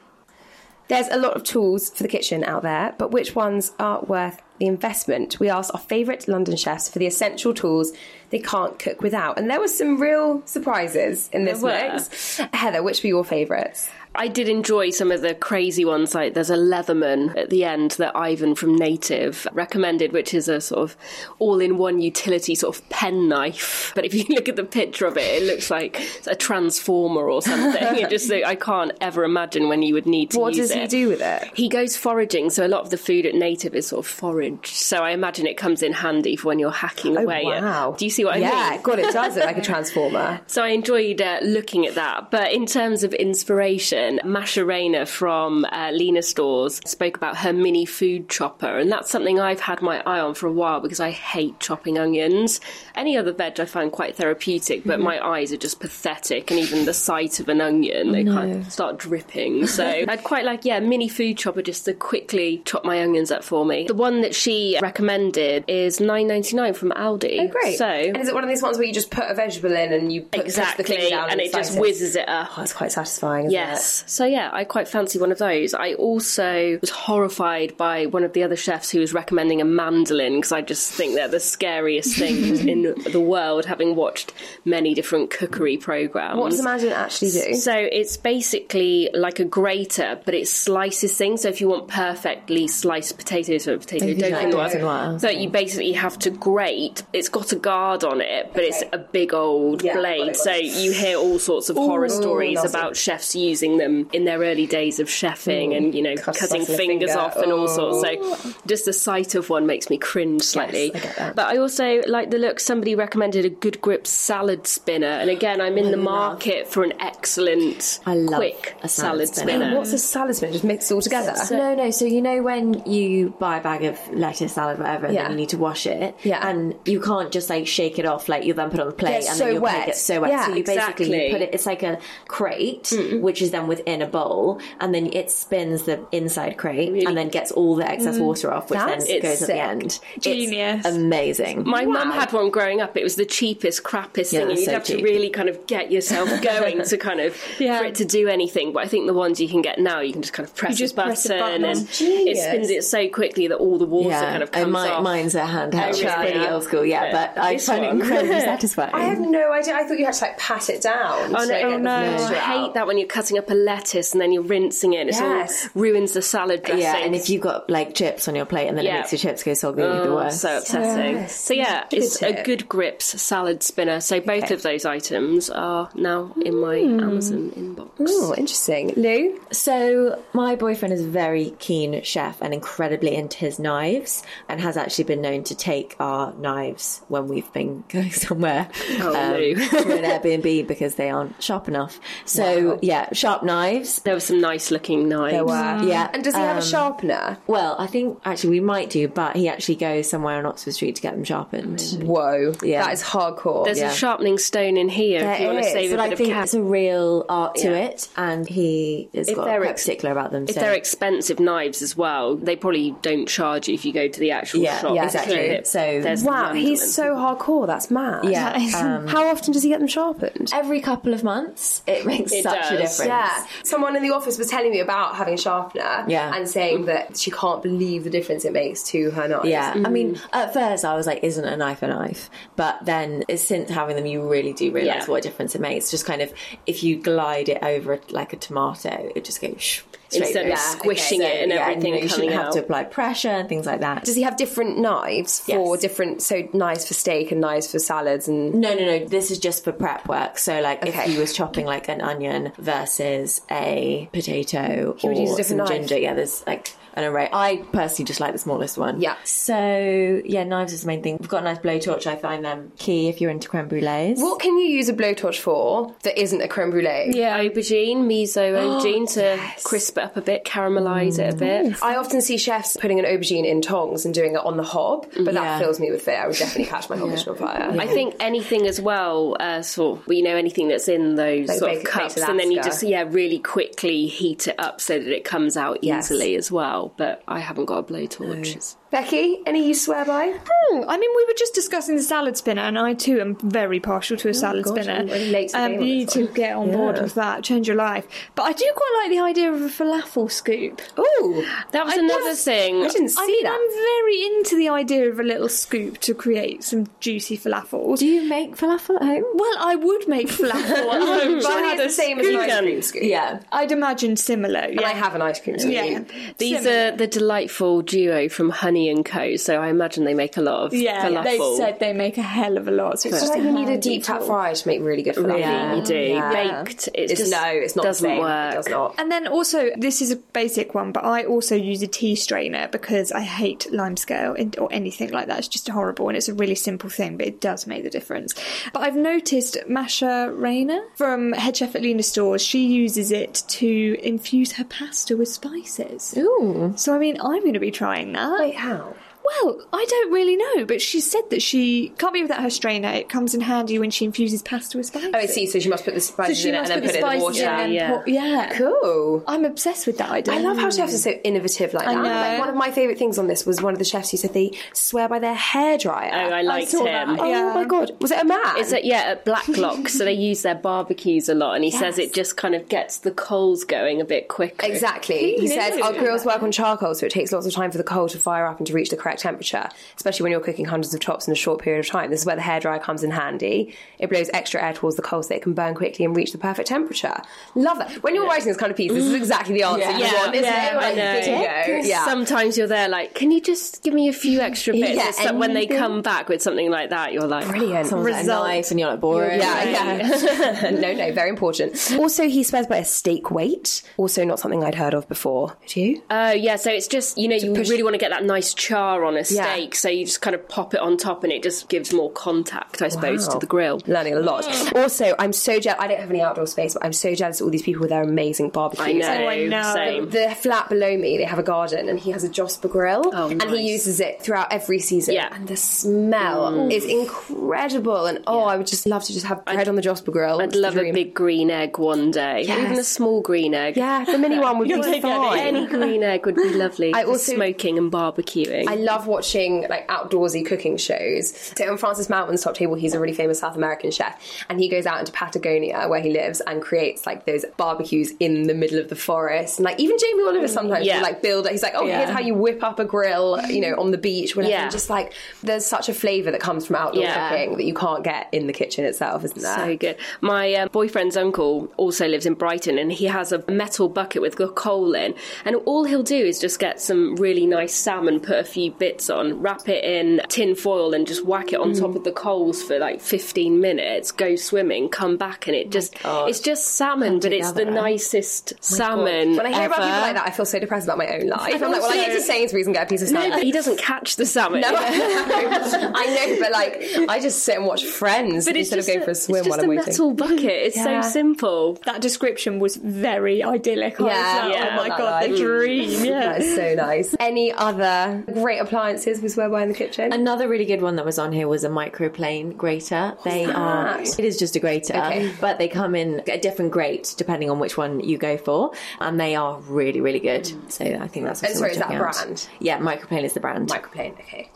There's a lot of tools for the kitchen out there, but which ones are worth the investment? We asked our favourite London chefs for the essential tools they can't cook without, and there were some real surprises in this mix. Heather, which were your favourites?
I did enjoy some of the crazy ones. Like there's a Leatherman at the end that Ivan from Native recommended, which is a sort of all-in-one utility sort of pen knife. But if you look at the picture of it, it looks like a transformer or something. it just I can't ever imagine when you would need to
What does he
it.
do with it?
He goes foraging, so a lot of the food at Native is sort of forage. So I imagine it comes in handy for when you're hacking away. at-
Oh, wow.
Do you see what I
yeah,
mean?
Yeah, God, it does look like a transformer.
So I enjoyed uh, looking at that. But in terms of inspiration, Masha Rener from uh, Lina Stores spoke about her mini food chopper, and that's something I've had my eye on for a while because I hate chopping onions. Any other veg I find quite therapeutic, but my eyes are just pathetic, and even the sight of an onion, they kind of start dripping. So I'd quite like, yeah, mini food chopper just to quickly chop my onions up for me. The one that she recommended is nine ninety nine from Aldi.
Oh, great.
So
and is it one of these ones where you just put a vegetable in and you put, push the
exactly,
thing down
and it just whizzes it up.
Oh, it's quite satisfying, isn't
Yes. So yeah, I quite fancy one of those. I also was horrified by one of the other chefs who was recommending a mandolin because I just think they're the scariest things in the world, having watched many different cookery programs.
What does a mandolin actually do?
So it's basically like a grater, but it slices things. So if you want perfectly sliced potatoes or potato, don't
like
know
Dalton Wild.
So you basically have to grate. It's got a guard on it, but it's a big old
Yeah,
blade. So you hear all sorts of horror stories about chefs using them in their early days of chefing hmm. and you know
Cut
cutting
slice of a
fingers
finger.
off and all sorts.
Oh.
So just the sight of one makes me cringe slightly.
I get that.
But I also like the look. Somebody recommended a good grip salad spinner, and again, I'm in the market for an excellent,
I
quick
a salad
salad
spinner.
spinner.
What's a salad spinner? Just mix it all together.
no, no. So you know when you buy a bag of lettuce, salad, whatever, and
Yeah.
then you need to wash it.
Yeah.
And you can't just like shake it off. Like you then put it on the plate,
Gets
and
so
then your
wet.
plate gets so wet.
Yeah,
so you basically you
exactly.
put it. It's like a crate, mm-hmm. which is then within a bowl, and then it spins the inside crate, and then gets all the excess mm. water off, which
That's
then goes at the end.
Genius.
It's amazing.
My mum had one growing up. It was the cheapest, crappiest
Yeah,
thing. You'd
so
have
cheap.
to really kind of get yourself going to kind of
Yeah.
for it to do anything. But I think the ones you can get now, you can just kind of press
just
a button,
press a button.
and it spins it so quickly that all the water
yeah,
kind of oh, comes
and my,
off.
mine's a handheld.
Oh,
It's pretty
Yeah.
old school, yeah,
Yeah.
but I
This
find it incredibly satisfying.
I had no idea. I thought you had to like pat it down.
Oh
to
no! Oh no! I hate that when you're cutting up a lettuce and then you're rinsing it. and It's
Yes.
all ruins the salad dressing.
yeah, and if you've got like chips on your plate and then
Yeah.
it makes your chips go soggy, the
Oh,
worst.
so upsetting.
Yes.
So yeah,
Good
it's a good grips salad spinner. So both
Okay.
of those items are now in my Amazon inbox.
Oh, interesting. Lou?
So my boyfriend is a very keen chef and incredibly into his knives, and has actually been known to take our knives when we've been going somewhere
Oh,
um,
Lou.
to an Airbnb because they aren't sharp enough. So yeah, sharp knives.
There were some nice looking knives.
There were.
Yeah,
And does he have a
um,
sharpener?
Well, I think actually we might do, but he actually goes somewhere on Oxford Street to get them sharpened.
Whoa.
Yeah.
That is hardcore.
There's
Yeah.
a sharpening stone in here if
There
you want to
is,
save a
But
bit
I
of
think
cash.
it's a real art to
Yeah.
it, and he is
If
got
they're
quite
ex-
particular about them.
If
so.
they're expensive knives as well, they probably don't charge you if you go to the actual
Yeah,
shop.
yeah, exactly. So-
There's the
wow, he's
ones.
so hardcore. That's mad.
yeah, um,
How often does he get them sharpened?
every couple of months, it makes
It
such a
does.
difference.
Yeah. Someone in the office was telling me about having a sharpener
Yeah.
and saying that she can't believe the difference it makes to her knives.
Yeah, I mean, mm. at first I was like, "Isn't a knife a knife?" But then, since having them, you really do realize
Yeah.
what a difference it makes. Just kind of, if you glide it over like a tomato, it just goes
Instead of squishing it and
yeah,
everything
know, you
coming
shouldn't have
out.
to apply pressure and things like that.
Does he have different knives for
Yes.
different, so knives for steak and knives for salads and.
No, no, no. This is just for prep work. So, like,
Okay.
if he was chopping like an onion versus a potato
He would
or
use a different
some
knife.
ginger, yeah, there's like an array. I personally just like the smallest one.
Yeah.
So, yeah, knives is the main thing. We've got a nice blowtorch. I find them key if you're into creme brulees.
What can you use a blowtorch for that isn't a creme brulee?
Yeah.
Aubergine, miso aubergine to crisp it up a bit, caramelise it a bit.
I often see chefs putting an aubergine in tongs and doing it on the hob, but
Yeah.
that fills me with fear. I would definitely catch my television on fire.
I think anything as well, uh, sort of, you know, anything that's in those
Like
sort of cups, and then you just, yeah, really quickly heat it up so that it comes out
Yes.
easily as well. But I haven't got a blowtorch.
Becky, any you swear by?
Oh, I mean, we were just discussing the salad spinner, and I too am very partial to a salad
gosh,
spinner.
Really late to
um, you need to get on board
Yeah.
with that, change your life. But I do quite like the idea of a falafel scoop.
Oh,
That was
I
another
just-
thing.
I didn't see
I mean,
that.
I'm very into the idea of a little scoop to create some juicy falafels.
Do you make falafel at home?
well, I would make falafel at home. if I
Surely
had
it's the same as an ice cream scoop.
Yeah.
I'd imagine similar. Yeah.
And I have an ice cream scoop.
Yeah.
These
Similar.
are the delightful duo from Honey and Co. So I imagine they make a lot of
Yeah,
falafel.
they've said they make a hell of a lot. So it's just
like you need a deep fat
tool.
fry to make really good falafel.
Really,
Yeah.
you do.
Yeah.
Baked, it's,
It's
just
no, it's not
doesn't
the same.
work.
It does not.
And then also, this is a basic one, but I also use a tea strainer because I hate limescale in- or anything like that. It's just horrible, and it's a really simple thing, but it does make the difference. But I've noticed Masha Rener from Head Chef at Lina Stores, she uses it to infuse her pasta with spices.
Ooh.
So, I mean, I'm going to be trying that.
Wait, how?
Well, I don't really know, but she said that she can't be without her strainer. It comes in handy when she infuses pasta with spices.
Oh, I see. So she must put the
So
spices
she
in it and then
put
put,
the
it in the
spices
water.
in and
yeah.
pour- yeah.
Cool.
I'm obsessed with that idea.
I love how chefs are so innovative like
I
that.
know.
Like one of my favourite things on this was one of the chefs who said they swear by their hairdryer.
Oh, I liked
saw
him.
that.
Oh
Yeah.
my god, was it a man?
It's at, yeah, at Blacklock, so they use their barbecues a lot, and he says it just kind of gets the coals going a bit quicker.
Exactly. He says our grills work on charcoal, so it takes lots of time for the coal to fire up and to reach the correct temperature, especially when you're cooking hundreds of chops in a short period of time. This is where the hairdryer comes in handy. It blows extra air towards the coals so it can burn quickly and reach the perfect temperature. Love that. When you're writing this kind of piece, this is exactly the answer you want, isn't
Yeah,
it? Like,
I know.
bingo. Yeah.
Sometimes you're there like, can you just give me a few extra bits?
Yeah,
It's that when they come back with something like that, you're like,
Brilliant.
Oh, Someone's got a and you're like bored.
Yeah, yeah. no, no, very important. Also, he swears by a steak weight. Also, not something I'd heard of before. Do you?
Oh yeah, so it's just you know you
push-
really want to get that nice char on a
Yeah.
steak, so you just kind of pop it on top, and it just gives more contact, I suppose,
Wow.
to the grill.
Learning a lot. Mm. Also, I'm so jealous. I don't have any outdoor space, but I'm so jealous of all these people with their amazing barbecues.
I know,
Oh, I know.
same.
The flat below me, they have a garden, and he has a Josper grill,
Oh,
and
nice.
he uses it throughout every season.
Yeah.
and the smell mm. is incredible. And oh, I would just love to just have bread on the Josper grill.
I'd
It's the
love a big green egg one day,
Yes.
even a small green egg.
Yeah, the mini one would be
You'll
fine.
Any green egg would be lovely.
I
for
also-
smoking and barbecuing.
I love watching like outdoorsy cooking shows. So on Francis Mallmann's top table, he's a really famous South American chef, and he goes out into Patagonia where he lives and creates like those barbecues in the middle of the forest. And like even Jamie Oliver sometimes
Yeah.
will like build it. He's like, oh,
Yeah.
here's how you whip up a grill, you know, on the beach, whatever.
Yeah.
And just like there's such a flavour that comes from outdoor cooking that you can't get in the kitchen itself, isn't there?
So good. My uh, boyfriend's uncle also lives in Brighton and he has a metal bucket with coal in. And all he'll do is just get some really nice salmon, put a few bits on, wrap it in tin foil and just whack it on top mm. of the coals for like 15 minutes, go swimming, come back and it oh just, it's just salmon, but it's the
together.
nicest oh salmon.
When I hear about people like that, I feel so depressed about my own life. I'm like, well, I get to Sainsbury's and get a piece of salmon.
No, he doesn't catch the salmon.
No, I know, but like, I just sit and watch Friends
But
instead of going
a,
for a swim
it's just
while I'm
a
waiting.
metal bucket. It's
Yeah.
so simple.
That description was very idyllic. I was
Yeah,
like, oh
yeah,
oh my god,
life.
the dream. Yeah.
That is so nice. Any other great appliances was where we swear by in the kitchen?
Another really good one that was on here was a microplane grater. They are. It is just a grater,
Okay.
but they come in a different grate depending on which one you go for, and they are really, really good. So I think that's.
And
something
sorry, is that
out.
brand?
Yeah, microplane is the brand.
Microplane, okay.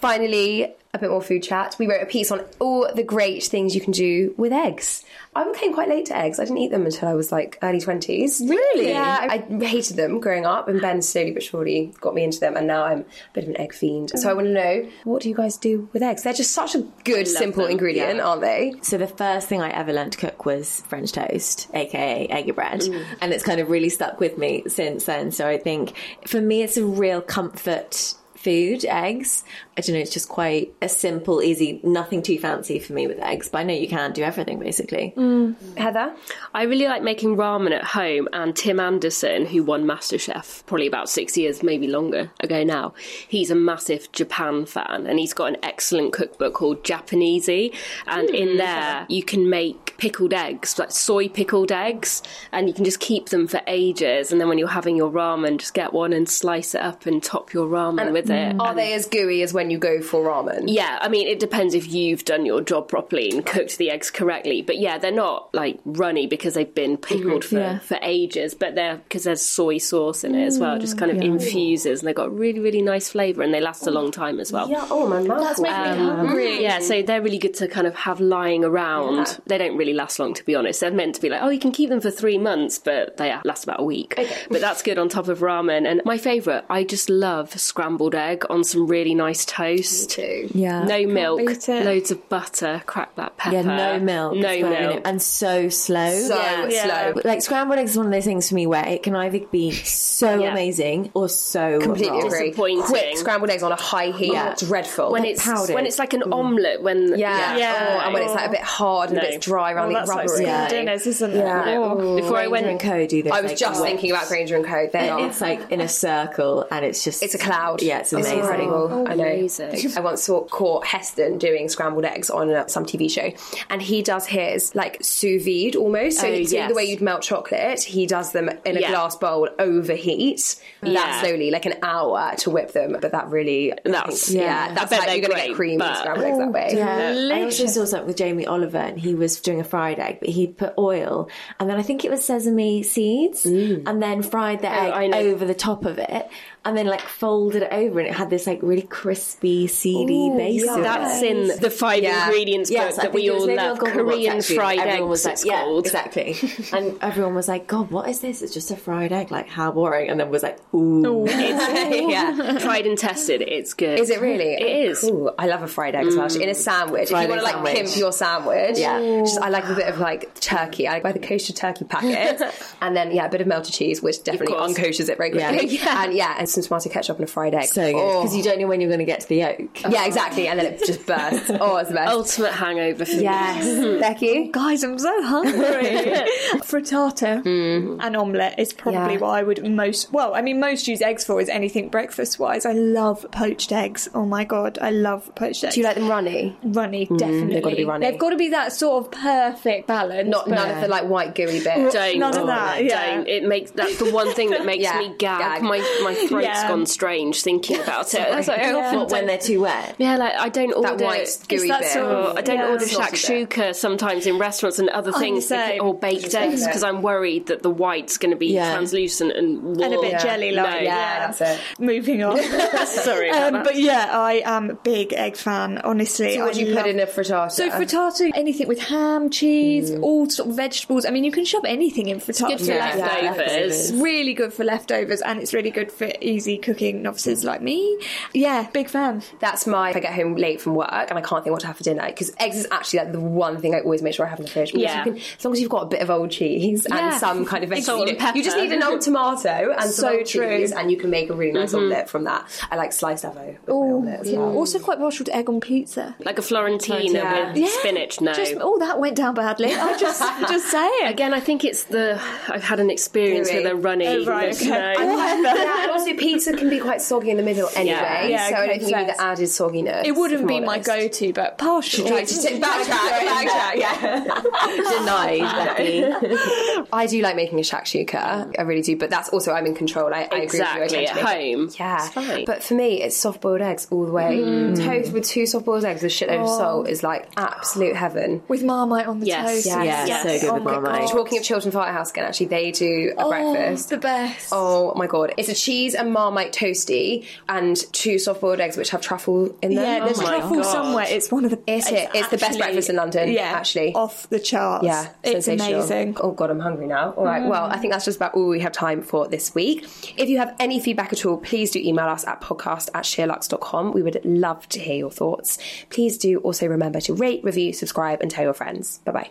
Finally, a bit more food chat. We wrote a piece on all the great things you can do with eggs. I became quite late to eggs. I didn't eat them until I was like early 20s.
Really?
Yeah, I I hated them growing up, and Ben slowly but surely got me into them, and now I'm a bit of an egg fiend. So I want to know, what do you guys do with eggs? They're just such a good, simple
them,
ingredient,
yeah.
aren't they?
So the first thing I ever learned to cook was French toast, aka eggy bread,
Mm.
and it's kind of really stuck with me since then. So I think for me, it's a real comfort food. Eggs. I don't know. It's just quite a simple, easy, nothing too fancy for me with eggs. But I know you can do everything basically. Mm.
Heather?
I really like making ramen at home, and Tim Anderson, who won MasterChef probably about six years, maybe longer ago now, he's a massive Japan fan, and he's got an excellent cookbook called JapanEasy, and in hmm. there you can make pickled eggs, like soy pickled eggs, and you can just keep them for ages, and then when you're having your ramen, just get one and slice it up and top your ramen with it.
Are they as gooey as when you go for ramen?
Yeah, I mean, it depends if you've done your job properly and cooked the eggs correctly. But yeah, they're not like runny because they've been pickled mm-hmm, for, for ages, but they're because there's soy sauce in it as well. It just mm, kind of infuses and they've got really, really nice flavour and they last a long time as well.
Yeah, oh, my mouth. That's mm.
Yeah, so they're really good to kind of have lying around. They don't really last long, to be honest. They're meant to be like, oh, you can keep them for three months, but they last about a week. But that's good on top of ramen. And my favourite, I just love scrambled egg on some really nice toast.
Yeah.
No milk,
beat it.
loads of butter, crack black pepper.
Yeah, no milk.
No
as well,
milk.
and so slow.
So
Yeah.
slow.
Like scrambled eggs is one of those things for me where it can either be so
Yeah.
amazing or so
Completely
wrong.
agree.
Disappointing.
Quick scrambled eggs on a high heat.
Yeah.
Dreadful.
when it's
powdered.
when it's like an mm. omelette when
yeah.
Yeah.
Oh, and when it's like a oh. bit hard and a bit dry around
Oh,
the
that's like
rubbery.
school
Yeah.
dinners, isn't it?
Yeah.
Oh.
before I went
and Co do this.
I was
like,
just
whip-
thinking about Granger and Co. They are.
It's like in a circle, and it's just
It's a cloud.
Yeah, it's amazing.
incredible. Oh, I know.
Amazing.
I once saw caught Heston doing scrambled eggs on uh, some TV show, and he does his like sous vide almost. So,
Oh, yes.
the way you'd melt chocolate, he does them in a
Yeah.
glass bowl overheat.
Yeah.
That slowly, like an hour to whip them. But that really, I
That's-
think- yeah,
yeah.
that's
I bet
how you're going to get
great,
cream
but-
scrambled eggs that way.
Yeah. I actually saw something with Jamie Oliver, and he was doing a fried egg, but he'd put oil, and then I think it was sesame seeds, and then fried the egg
I know.
over the top of it. And then like folded it over, and it had this like really crispy, seedy
Ooh,
base.
yeah.
to it.
That's in the five
Yeah.
ingredients
Yes,
book that we
think it was
all
maybe on
love. Korean
actually.
fried
everyone
eggs,
was like,
it's
yeah,
called.
exactly. and everyone was like, God, what is this? It's just a fried egg. Like how boring. And then was like, ooh,
yeah.
Tried and tested, it's good.
Is it really?
It is.
Ooh, I love a fried egg as well. Mm. In a sandwich.
Fried
if you want to like
sandwich.
pimp your sandwich,
Yeah.
Just, I like a bit of like turkey. I buy the kosher turkey packet, and then yeah, a bit of melted cheese, which definitely
course.
unkoshes it very
Yeah.
quickly. And yeah, and some tomato ketchup and a fried egg.
so good
Oh.
because you don't know when you're going to get to the yolk.
Yeah, exactly. And then it just bursts. Oh, it's the best.
Ultimate hangover for me.
yes, Becky.
Oh, guys, I'm so hungry. Frittata mm. and omelette is probably
Yeah.
what I would most. Well, I mean, most use eggs for is anything breakfast wise. I love poached eggs. Oh my god, I love poached eggs.
Do you like them runny?
runny? Mm. Definitely,
they've gotta be runny.
They've got to be that sort of perfect balance.
Not
but-
none of the like white gooey bit.
Don't.
None of
oh,
that, yeah.
Don't. It makes that's the one thing that makes
Yeah,
me gag.
gag.
My my throat's
Yeah.
gone strange thinking about it. That's like, oh,
What, when they're too wet.
yeah, like I don't order
That white gooey
that
bit.
sort
Oh,
of-
I don't
Yeah.
order
Salty bit.
shakshuka sometimes in restaurants and other things
the
because-
same.
or baked eggs because I'm worried that the white's going to be
Yeah.
translucent and
and a bit
warm.
jelly like.
No.
Yeah, that's it.
Moving on.
Sorry about
Um,
that.
but yeah, I am a big egg fan. Honestly,
So what do you
love-
put in a frittata?
So frittata, anything with ham, cheese, all sort of vegetables. I mean, you can shove anything in frittata.
good for leftovers.
It's really good for leftovers, and it's really good for easy cooking novices like me. Yeah, big fan.
That's my. If I get home late from work and I can't think what to have for dinner, because eggs is actually like the one thing I always make sure I have in the fridge. Because
Yeah.
you can, as long as you've got a bit of old cheese
Yeah.
and some kind of vegetable,
Salt
you, know, you just need an old tomato and
So
some old
true.
cheese, and you can make a really nice mm-hmm. omelette from that. I like sliced avo. with my omelette well.
Also, quite partial to egg on pizza.
like a Florentina
Yeah.
with spinach. No.
Just, oh, that went down badly. I just, just saying.
Again, I think it's the I've had an experience
Gooey.
with a runny.
Oh, right, okay.
no-
yeah, and also pizza can be quite soggy in the middle anyway,
Yeah,
so I don't think you need the added sogginess.
it wouldn't be
I'm
my go-to, but partial.
Like, just take- backtrack, backtrack, yeah.
Denied, Becky.
I do like making a shakshuka. I really do, but that's also I'm in control. I, I agree with you. I
Exactly, at
make it-
home.
Yeah,
It's fine.
but for me, it's soft boiled eggs all the way. Mm. Toast with two soft boiled eggs with a shitload of oh. salt is like absolute heaven.
with Marmite on the
Yes,
toast.
yes,
Yeah, so good
oh
with Marmite.
God.
Talking of Chiltern Firehouse again, actually, they do a
Oh,
breakfast.
the best.
Oh my god! It's a cheese and marmite toasty and two soft boiled eggs which have truffle in them.
Yeah, oh there's
Oh my
truffle
God.
somewhere. It's one of the.
It's it. It's the best
actually-
breakfast in London,
Yeah,
actually.
off the charts.
Yeah,
it's amazing.
Oh god, I'm hungry now. All right, well, I mm. think that's just about all we have time for this week. If you have any feedback at all, please do email us at podcast at sheerluxe.com. We would love to hear your thoughts. Please do also remember to rate, review, subscribe, and tell your friends. Bye bye.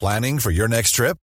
Planning for your next trip?